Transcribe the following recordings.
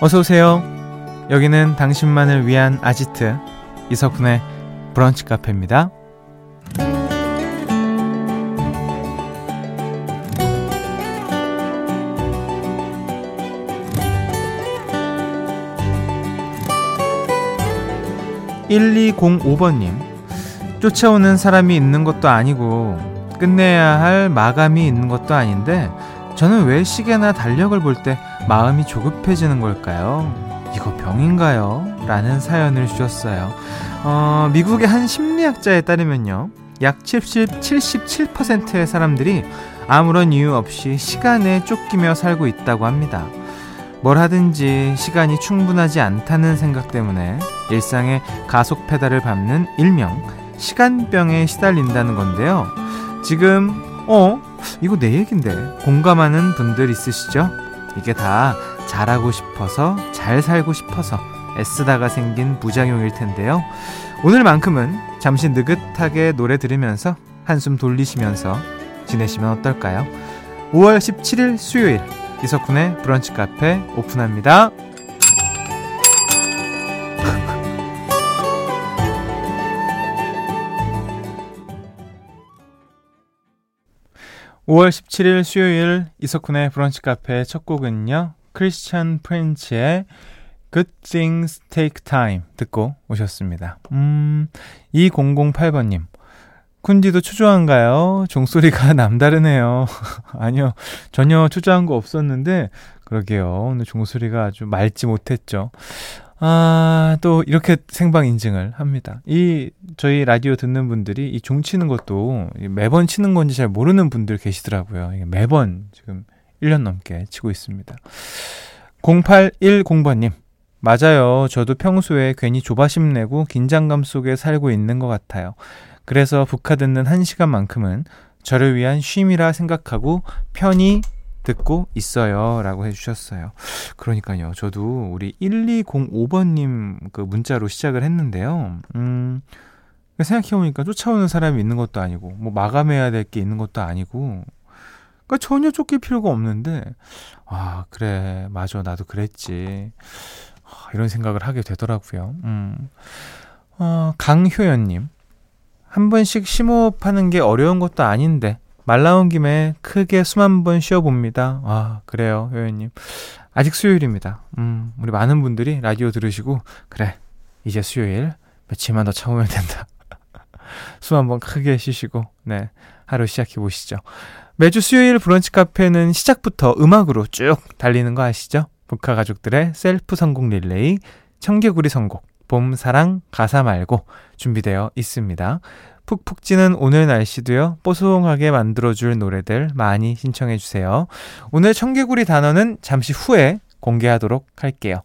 어서 오세요. 여기는 당신만을 위한 아지트 이석훈의 브런치 카페입니다. 1205번님 쫓아오는 사람이 있는 것도 아니고 끝내야 할 마감이 있는 것도 아닌데 저는 왜 시계나 달력을 볼 때 마음이 조급해지는 걸까요? 이거 병인가요? 라는 사연을 주셨어요. 어, 미국의 한 심리학자에 따르면요. 약 70, 77%의 사람들이 아무런 이유 없이 시간에 쫓기며 살고 있다고 합니다. 뭘 하든지 시간이 충분하지 않다는 생각 때문에 일상의 가속 페달을 밟는 일명 시간병에 시달린다는 건데요. 지금 어 이거 내 얘긴데 공감하는 분들 있으시죠? 이게 다 잘하고 싶어서 잘 살고 싶어서 애쓰다가 생긴 부작용일 텐데요. 오늘만큼은 잠시 느긋하게 노래 들으면서 한숨 돌리시면서 지내시면 어떨까요? 5월 17일 수요일 이석훈의 브런치 카페 오픈합니다. 5월 17일 수요일 이석훈의 브런치 카페 첫 곡은요. 크리스찬 프렌치의 Good Things Take Time 듣고 오셨습니다. 음, 2008번님. 쿤디도 초조한가요? 종소리가 남다르네요. 아니요. 전혀 초조한 거 없었는데, 그러게요. 오늘 종소리가 아주 맑지 못했죠. 아, 또 이렇게 생방 인증을 합니다. 이 저희 라디오 듣는 분들이 이 종 치는 것도 매번 치는 건지 잘 모르는 분들 계시더라고요. 매번 지금 1년 넘게 치고 있습니다. 0810번님. 맞아요. 저도 평소에 괜히 조바심 내고 긴장감 속에 살고 있는 것 같아요. 그래서 북카 듣는 1시간만큼은 저를 위한 쉼이라 생각하고 편히 듣고 있어요. 라고 해주셨어요. 그러니까요. 저도 우리 1205번님 그 문자로 시작을 했는데요. 음, 생각해보니까 쫓아오는 사람이 있는 것도 아니고, 뭐 마감해야 될 게 있는 것도 아니고, 그러니까 전혀 쫓길 필요가 없는데, 아, 그래. 맞아. 나도 그랬지. 아, 이런 생각을 하게 되더라고요. 음. 어, 강효연님. 한 번씩 심호흡하는 게 어려운 것도 아닌데, 말 나온 김에 크게 숨 한 번 쉬어봅니다. 아, 그래요, 효연님. 아직 수요일입니다. 음, 우리 많은 분들이 라디오 들으시고, 그래, 이제 수요일, 며칠만 더 참으면 된다. 숨 한 번 크게 쉬시고, 네, 하루 시작해 보시죠. 매주 수요일 브런치 카페는 시작부터 음악으로 쭉 달리는 거 아시죠? 브카 가족들의 셀프 성공 릴레이, 청개구리 선곡, 봄, 사랑, 가사 말고 준비되어 있습니다. 푹푹 찌는 오늘 날씨도요, 뽀송하게 만들어줄 노래들 많이 신청해주세요. 오늘 청개구리 단어는 잠시 후에 공개하도록 할게요.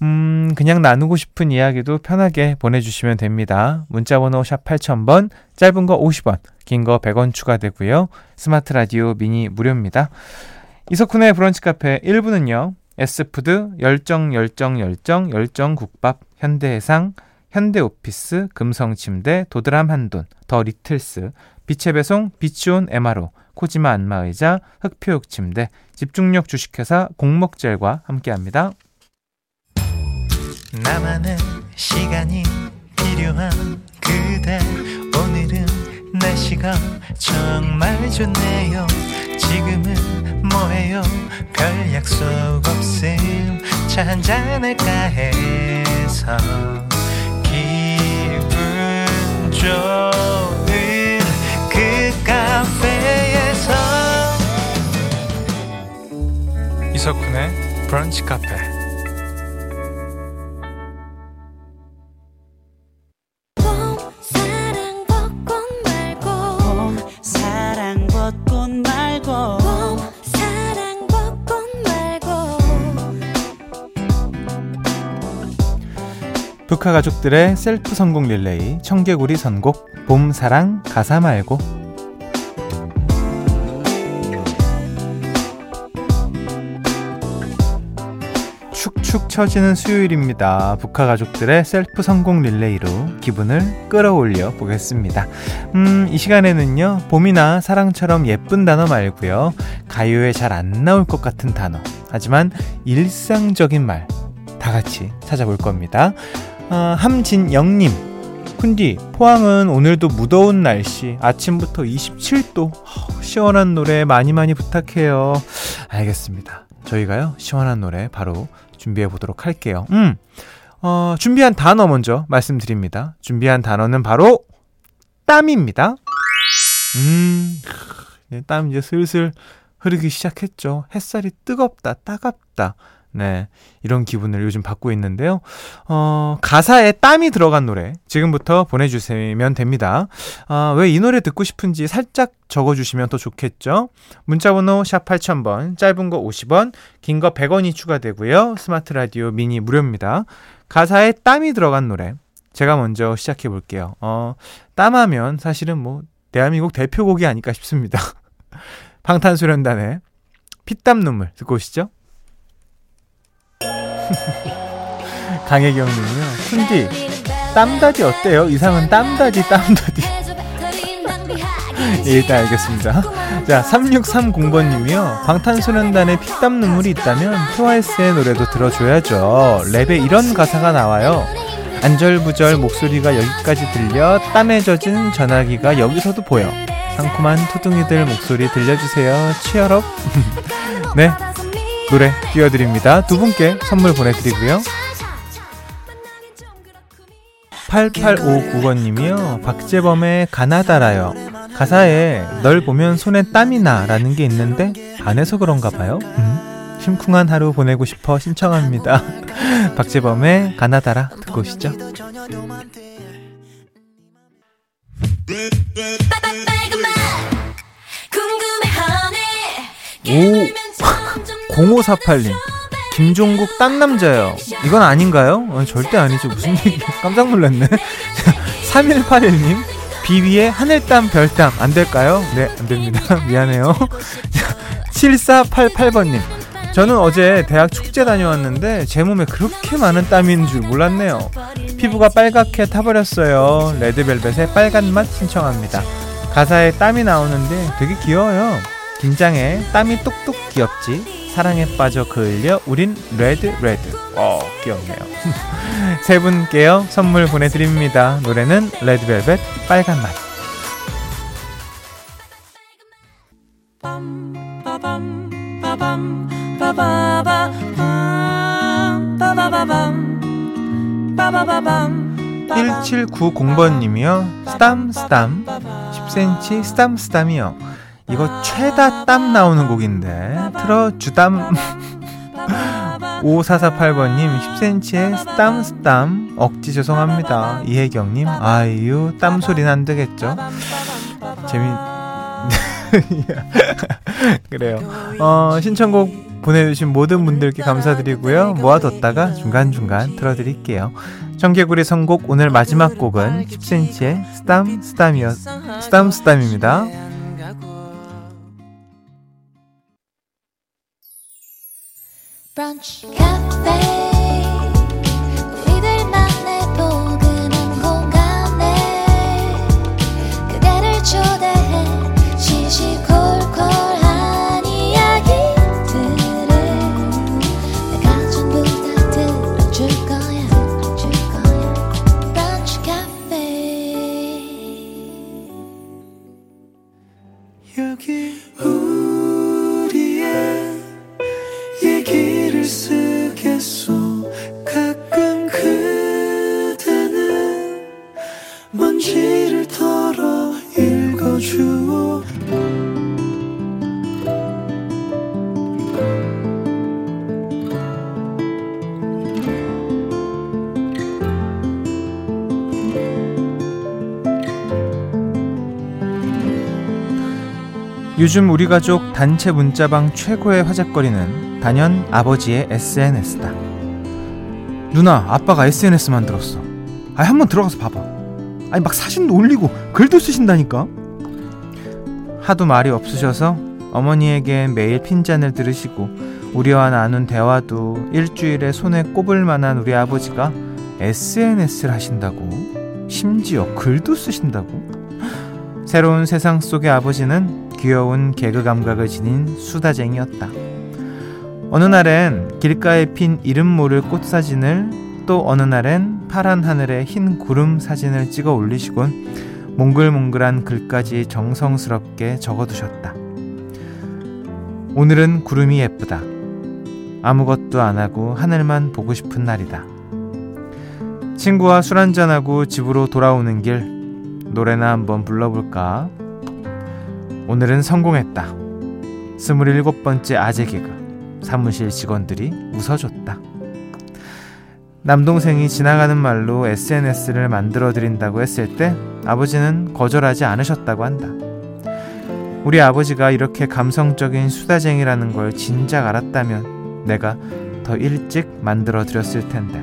음, 그냥 나누고 싶은 이야기도 편하게 보내주시면 됩니다. 문자번호 샵 8000번, 짧은 거 50원, 긴 거 100원 추가되고요. 스마트 라디오 미니 무료입니다. 이석훈의 브런치 카페 1부는요, S푸드, 열정, 열정, 열정, 열정 국밥, 현대해상, 현대오피스, 금성침대, 도드람 한돈, 더 리틀스, 빛의 배송, 비치온 MRO, 코지마 안마의자, 흙표흙 침대, 집중력 주식회사 공목젤과 함께합니다. 나만의 시간이 필요한 그대. 오늘은 날씨가 정말 좋네요. 지금은 뭐해요? 별 약속 없음. 차 한잔할까 해서 그 이석훈의 브런치 카페 북카 가족들의 셀프 성공 릴레이 청개구리 선곡 봄 사랑 가사 말고 축축 처지는 수요일입니다. 브카 가족들의 셀프 성공 릴레이로 기분을 끌어올려 보겠습니다. 음, 이 시간에는요, 봄이나 사랑처럼 예쁜 단어 말고요, 가요에 잘 안 나올 것 같은 단어, 하지만 일상적인 말, 다 같이 찾아볼 겁니다. 어, 함진영님, 쿤디, 포항은 오늘도 무더운 날씨, 아침부터 27도, 시원한 노래 많이 많이 부탁해요. 알겠습니다. 저희가요, 시원한 노래 바로 준비해 보도록 할게요. 음, 어, 준비한 단어 먼저 말씀드립니다. 준비한 단어는 바로 땀입니다. 음, 땀 이제 슬슬 흐르기 시작했죠. 햇살이 뜨겁다, 따갑다. 네. 이런 기분을 요즘 받고 있는데요. 어, 가사에 땀이 들어간 노래 지금부터 보내주시면 됩니다. 어, 왜 이 노래 듣고 싶은지 살짝 적어주시면 더 좋겠죠. 문자번호 샵 8000번, 짧은 거 50원, 긴 거 100원이 추가되고요. 스마트 라디오 미니 무료입니다. 가사에 땀이 들어간 노래. 제가 먼저 시작해 볼게요. 어, 땀하면 사실은 뭐, 대한민국 대표곡이 아닐까 싶습니다. 방탄소년단의 피땀 눈물 듣고 오시죠. 강혜경님이요. 쿤디 땀다디 어때요? 이상은 땀다디 땀다디. 예, 일단 알겠습니다. 자, 3630번님이요. 방탄소년단의 피땀 눈물이 있다면 트와이스의 노래도 들어줘야죠. 랩에 이런 가사가 나와요. 안절부절 목소리가 여기까지 들려 땀에 젖은 전화기가 여기서도 보여. 상큼한 투둥이들 목소리 들려주세요. 치얼업. 네, 노래 띄워드립니다. 두 분께 선물 보내드리고요. 8859번님이요. 박재범의 가나다라요. 가사에 널 보면 손에 땀이 나 라는 게 있는데 안 해서 그런가 봐요. 음? 심쿵한 하루 보내고 싶어 신청합니다. 박재범의 가나다라 듣고 오시죠. 오 0548님 김종국 딴 남자요. 이건 아닌가요? 어, 절대 아니죠. 무슨 얘기? 깜짝 놀랐네. 3181님 비비의 하늘땀 별땀 안 될까요? 네, 안 됩니다. 미안해요. 7488번님 저는 어제 대학 축제 다녀왔는데 제 몸에 그렇게 많은 있는 줄 몰랐네요. 피부가 빨갛게 타버렸어요. 레드벨벳의 빨간 맛 신청합니다. 가사에 땀이 나오는데 되게 귀여워요. 긴장해 땀이 뚝뚝 귀엽지 사랑에 빠져 그을린 우린 red red. 어 귀엽네요. 세 분께요 선물 보내드립니다. 노래는 레드벨벳 빨간 맛 빠밤 빠밤 빠바바밤 1790번님이요. 스담 스담. 10cm 스담 스담이요 이거 최다 땀 나오는 곡인데. 틀어주담. 5448번님 10cm의 스땀 스땀 억지 죄송합니다. 이혜경님 아유 땀 소리는 안 되겠죠. 재미 그래요. 어 신청곡 보내주신 모든 분들께 감사드리고요. 모아뒀다가 중간중간 틀어드릴게요. 청개구리 선곡 오늘 마지막 곡은 10cm의 스땀 스땀이었 스땀 스땀입니다 brunch cafe 요즘 우리 가족 단체 문자방 최고의 화제거리는 단연 아버지의 SNS다. 누나, 아빠가 SNS 만들었어. 아, 한번 들어가서 봐봐. 아니, 막 사진도 올리고 글도 쓰신다니까? 하도 말이 없으셔서 어머니에게 매일 핀잔을 들으시고 우리와 나눈 대화도 일주일에 손에 꼽을 만한 우리 아버지가 SNS를 하신다고? 심지어 글도 쓰신다고? 새로운 세상 속의 아버지는 귀여운 개그 감각을 지닌 수다쟁이였다. 어느 날엔 길가에 핀 이름 모를 꽃 사진을 또 어느 날엔 파란 하늘에 흰 구름 사진을 찍어 올리시곤 몽글몽글한 글까지 정성스럽게 적어두셨다. 오늘은 구름이 예쁘다. 아무것도 안 하고 하늘만 보고 싶은 날이다. 친구와 술 한잔하고 집으로 돌아오는 길 노래나 한번 불러볼까? 오늘은 성공했다. 스물일곱 번째 아재 개그. 사무실 직원들이 웃어줬다. 남동생이 지나가는 말로 SNS를 만들어 드린다고 했을 때 아버지는 거절하지 않으셨다고 한다. 우리 아버지가 이렇게 감성적인 수다쟁이라는 걸 진작 알았다면 내가 더 일찍 만들어 드렸을 텐데.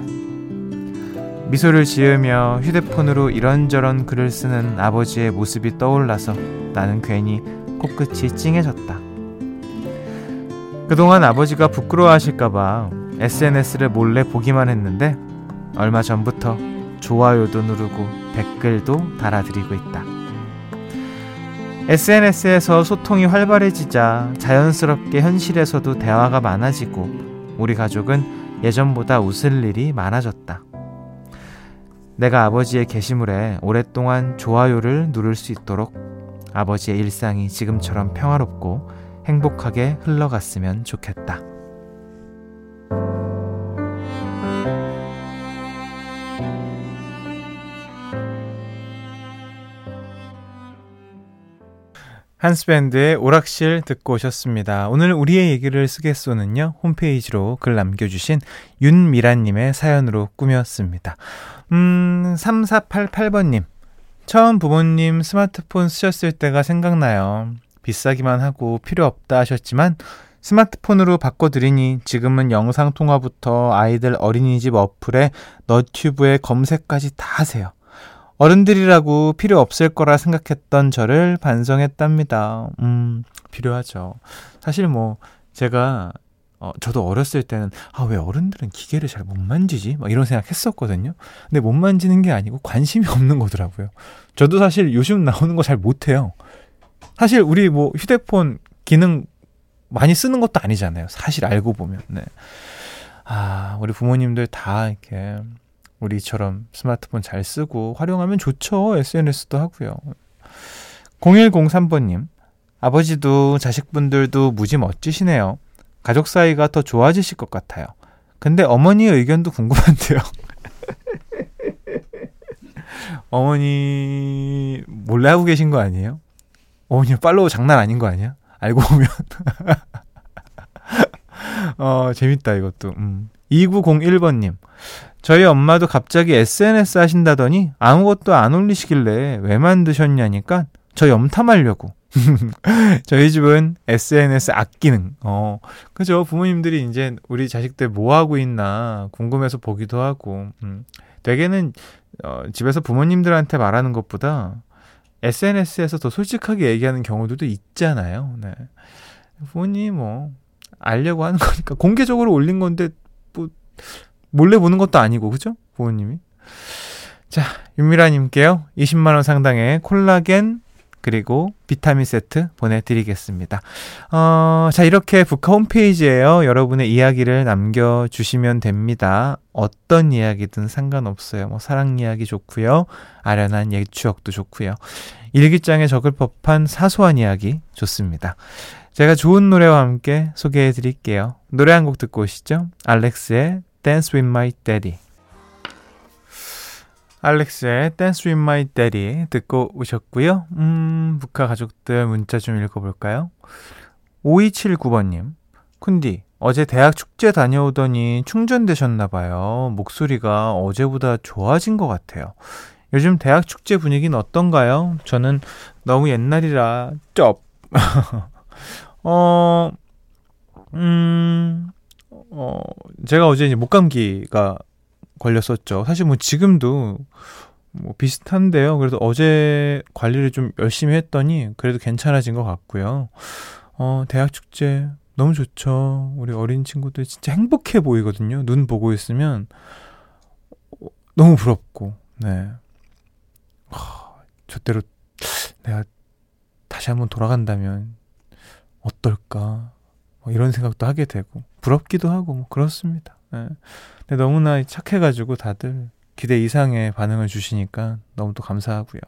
미소를 지으며 휴대폰으로 이런저런 글을 쓰는 아버지의 모습이 떠올라서 나는 괜히 코끝이 찡해졌다. 그동안 아버지가 부끄러워하실까봐 SNS를 몰래 보기만 했는데 얼마 전부터 좋아요도 누르고 댓글도 달아드리고 있다. SNS에서 소통이 활발해지자 자연스럽게 현실에서도 대화가 많아지고 우리 가족은 예전보다 웃을 일이 많아졌다. 내가 아버지의 게시물에 오랫동안 좋아요를 누를 수 있도록 아버지의 일상이 지금처럼 평화롭고 행복하게 흘러갔으면 좋겠다. 한스밴드의 오락실 듣고 오셨습니다. 오늘 우리의 얘기를 쓰겠소는요, 홈페이지로 글 남겨주신 윤미라님의 사연으로 꾸몄습니다. 음, 3488번님. 처음 부모님 스마트폰 쓰셨을 때가 생각나요. 비싸기만 하고 필요 없다 하셨지만, 스마트폰으로 바꿔드리니 지금은 영상통화부터 아이들 어린이집 어플에 너튜브에 검색까지 다 하세요. 어른들이라고 필요 없을 거라 생각했던 저를 반성했답니다. 음, 필요하죠. 사실 뭐, 제가, 어, 저도 어렸을 때는, 아, 왜 어른들은 기계를 잘 못 만지지? 막 이런 생각 했었거든요. 근데 못 만지는 게 아니고 관심이 없는 거더라고요. 저도 사실 요즘 나오는 거 잘 못해요. 사실 우리 뭐 휴대폰 기능 많이 쓰는 것도 아니잖아요. 사실 알고 보면. 네. 아, 우리 부모님들 다 이렇게 우리처럼 스마트폰 잘 쓰고 활용하면 좋죠. SNS도 하고요. 0103번님, 아버지도 자식분들도 무지 멋지시네요. 가족 사이가 더 좋아지실 것 같아요. 근데 어머니의 의견도 궁금한데요. 어머니 몰래 하고 계신 거 아니에요? 어머니 팔로우 장난 아닌 거 아니야? 알고 보면. 어, 재밌다, 이것도. 음. 2901번님. 저희 엄마도 갑자기 SNS 하신다더니 아무것도 안 올리시길래 왜 만드셨냐니까 저 염탐하려고. 저희 집은 SNS 악기능. 어, 그죠. 부모님들이 이제 우리 자식들 뭐 하고 있나 궁금해서 보기도 하고. 음, 되게는 어, 집에서 부모님들한테 말하는 것보다 SNS에서 더 솔직하게 얘기하는 경우들도 있잖아요. 네. 부모님 뭐 알려고 하는 거니까 공개적으로 올린 건데 뭐 몰래 보는 것도 아니고 그죠? 부모님이. 자, 윤미라님께요. 20만원 상당의 콜라겐 그리고 비타민 세트 보내드리겠습니다. 어, 자, 이렇게 북카 홈페이지에요. 여러분의 이야기를 남겨주시면 됩니다. 어떤 이야기든 상관없어요. 뭐, 사랑 이야기 좋고요 아련한 옛 추억도 좋고요 일기장에 적을 법한 사소한 이야기 좋습니다. 제가 좋은 노래와 함께 소개해 드릴게요. 노래 한 곡 듣고 오시죠. 알렉스의 Dance with My Daddy. 알렉스의 Dance with My Daddy 듣고 오셨고요. 음, 북한 가족들 문자 좀 읽어볼까요? 5279번님. 쿤디, 어제 대학 축제 다녀오더니 충전되셨나봐요. 목소리가 어제보다 좋아진 것 같아요. 요즘 대학 축제 분위기는 어떤가요? 저는 너무 옛날이라 쩝. 어, 음, 어, 제가 어제 이제 목감기가 걸렸었죠. 사실 뭐 지금도 뭐 비슷한데요. 그래서 어제 관리를 좀 열심히 했더니 그래도 괜찮아진 것 같고요. 어, 대학 축제 너무 좋죠. 우리 어린 친구들 진짜 행복해 보이거든요. 눈 보고 있으면 너무 부럽고, 네. 하, 저대로 내가 다시 한번 돌아간다면 어떨까? 뭐 이런 생각도 하게 되고 부럽기도 하고 뭐 그렇습니다. 네. 근데 너무나 착해가지고 다들 기대 이상의 반응을 주시니까 너무 또 감사하고요.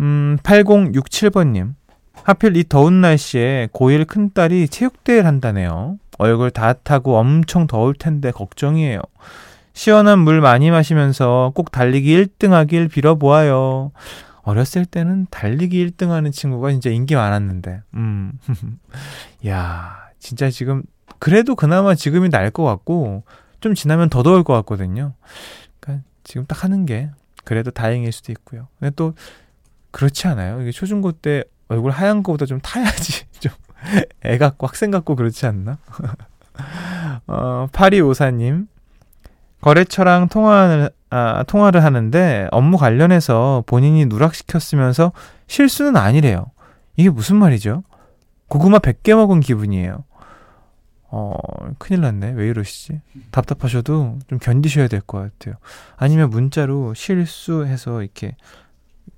음, 8067번님. 하필 이 더운 날씨에 고1 큰딸이 체육대회를 한다네요. 얼굴 다 타고 엄청 더울 텐데 걱정이에요. 시원한 물 많이 마시면서 꼭 달리기 1등 하길 빌어보아요. 어렸을 때는 달리기 1등 하는 친구가 진짜 인기 많았는데, 음. 야 진짜 지금, 그래도 그나마 지금이 나을 것 같고, 좀 지나면 더 더울 것 같거든요. 그러니까 지금 딱 하는 게, 그래도 다행일 수도 있고요. 근데 또, 그렇지 않아요? 이게 초중고 때 얼굴 하얀 거보다 좀 타야지. 좀, 애 같고 학생 같고 그렇지 않나? 어, 파리 오사님. 거래처랑 통화를, 아, 통화를 하는데 업무 관련해서 본인이 누락시켰으면서 실수는 아니래요. 이게 무슨 말이죠? 고구마 100개 먹은 기분이에요. 어, 큰일 났네. 왜 이러시지? 답답하셔도 좀 견디셔야 될 것 같아요. 아니면 문자로 실수해서 이렇게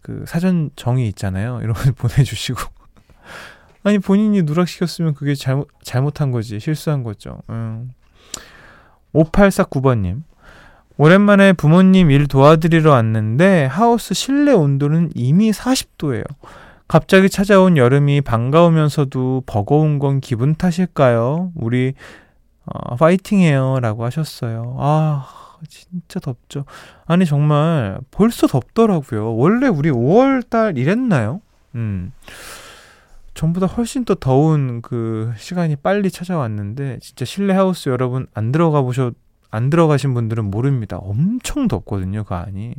그 사전 정의 있잖아요. 이런 거 보내주시고. 아니, 본인이 누락시켰으면 그게 잘못, 잘못한 거지. 실수한 거죠. 음. 5849번님. 오랜만에 부모님 일 도와드리러 왔는데 하우스 실내 온도는 이미 40도예요. 갑자기 찾아온 여름이 반가우면서도 버거운 건 기분 탓일까요? 우리 어, 파이팅해요 라고 하셨어요. 아 진짜 덥죠. 아니 정말 벌써 덥더라고요. 원래 우리 5월달 이랬나요? 음. 전보다 훨씬 더 더운 그 시간이 빨리 찾아왔는데 진짜 실내 하우스 여러분 안 들어가 보셔 안 들어가신 분들은 모릅니다. 엄청 덥거든요, 그 안이.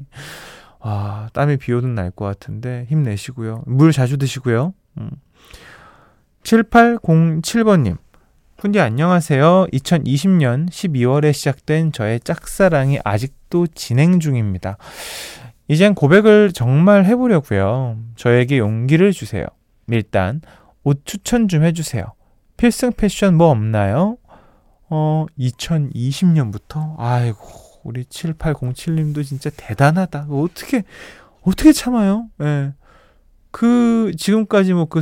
와, 땀이 비 오는 날 것 같은데 힘내시고요. 물 자주 드시고요. 음. 7807번님. 훈디 안녕하세요. 2020년 12월에 시작된 저의 짝사랑이 아직도 진행 중입니다. 이젠 고백을 정말 해보려고요. 저에게 용기를 주세요. 일단 옷 추천 좀 해주세요. 필승 패션 뭐 없나요? 어, 2020년부터? 아이고, 우리 7807님도 진짜 대단하다. 어떻게, 어떻게 참아요? 예. 네. 그, 지금까지 뭐 그,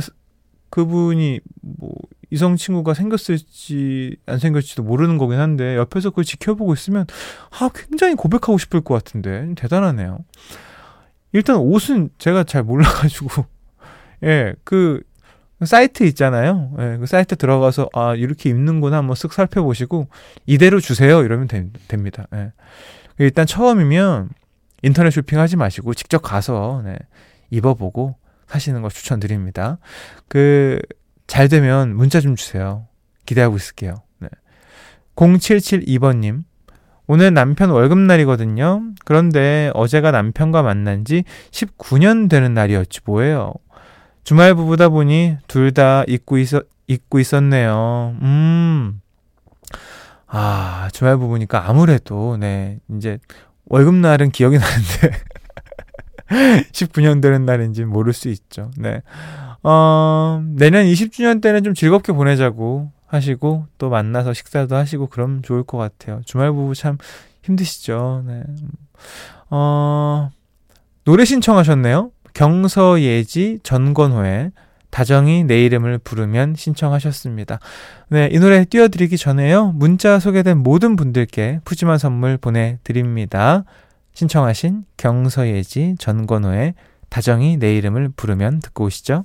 그분이 뭐, 이성 친구가 생겼을지 안 생겼을지도 모르는 거긴 한데, 옆에서 그걸 지켜보고 있으면, 아, 굉장히 고백하고 싶을 것 같은데. 대단하네요. 일단 옷은 제가 잘 몰라가지고, 예, 그, 사이트 있잖아요. 예, 그 사이트 들어가서 아 이렇게 입는구나 한번 쓱 살펴보시고 이대로 주세요 이러면 되, 됩니다. 예. 일단 처음이면 인터넷 쇼핑하지 마시고 직접 가서 네, 입어보고 사시는 걸 추천드립니다. 그 잘 되면 문자 좀 주세요. 기대하고 있을게요. 네. 0772번님 오늘 남편 월급날이거든요. 그런데 어제가 남편과 만난 지 19년 되는 날이었지 뭐예요. 주말 부부다 보니 둘 다 잊고 있었, 잊고 있었네요. 음. 아, 주말 부부니까 아무래도, 네, 이제, 월급날은 기억이 나는데, 19년 되는 날인지 모를 수 있죠. 네. 어, 내년 20주년 때는 좀 즐겁게 보내자고 하시고, 또 만나서 식사도 하시고, 그럼 좋을 것 같아요. 주말 부부 참 힘드시죠. 네. 어, 노래 신청하셨네요. 경서예지 전건호의 다정이 내 이름을 부르면 신청하셨습니다. 네, 이 노래 띄워드리기 전에요. 문자 소개된 모든 분들께 푸짐한 선물 보내드립니다. 신청하신 경서예지 전건호의 다정이 내 이름을 부르면 듣고 오시죠.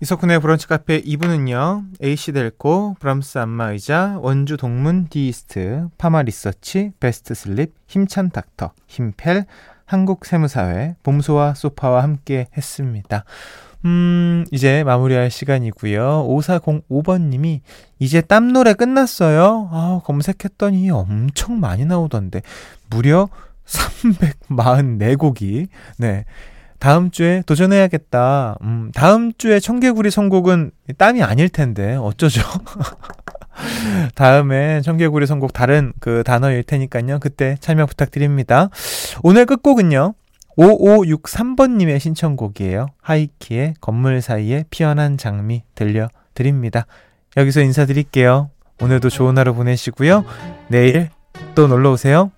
이석훈의 브런치 카페 2부는요. AC 델코, 브람스 안마의자, 원주 동문 디이스트, 파마 리서치, 베스트 슬립, 힘찬 닥터, 힘펠, 한국 세무사회, 봄소와 소파와 함께 했습니다. 음, 이제 마무리할 시간이고요. 5405번 님이 이제 땀 노래 끝났어요. 아, 검색했더니 엄청 많이 나오던데 무려 344곡이 네. 다음 주에 도전해야겠다. 음, 다음 주에 청개구리 선곡은 땀이 아닐 텐데 어쩌죠? 다음에 청개구리 선곡 다른 그 단어일 테니까요. 그때 참여 부탁드립니다. 오늘 끝곡은요. 5563번님의 신청곡이에요. 하이키의 건물 사이에 피어난 장미 들려드립니다. 여기서 인사드릴게요. 오늘도 좋은 하루 보내시고요. 내일 또 놀러 오세요.